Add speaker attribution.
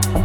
Speaker 1: you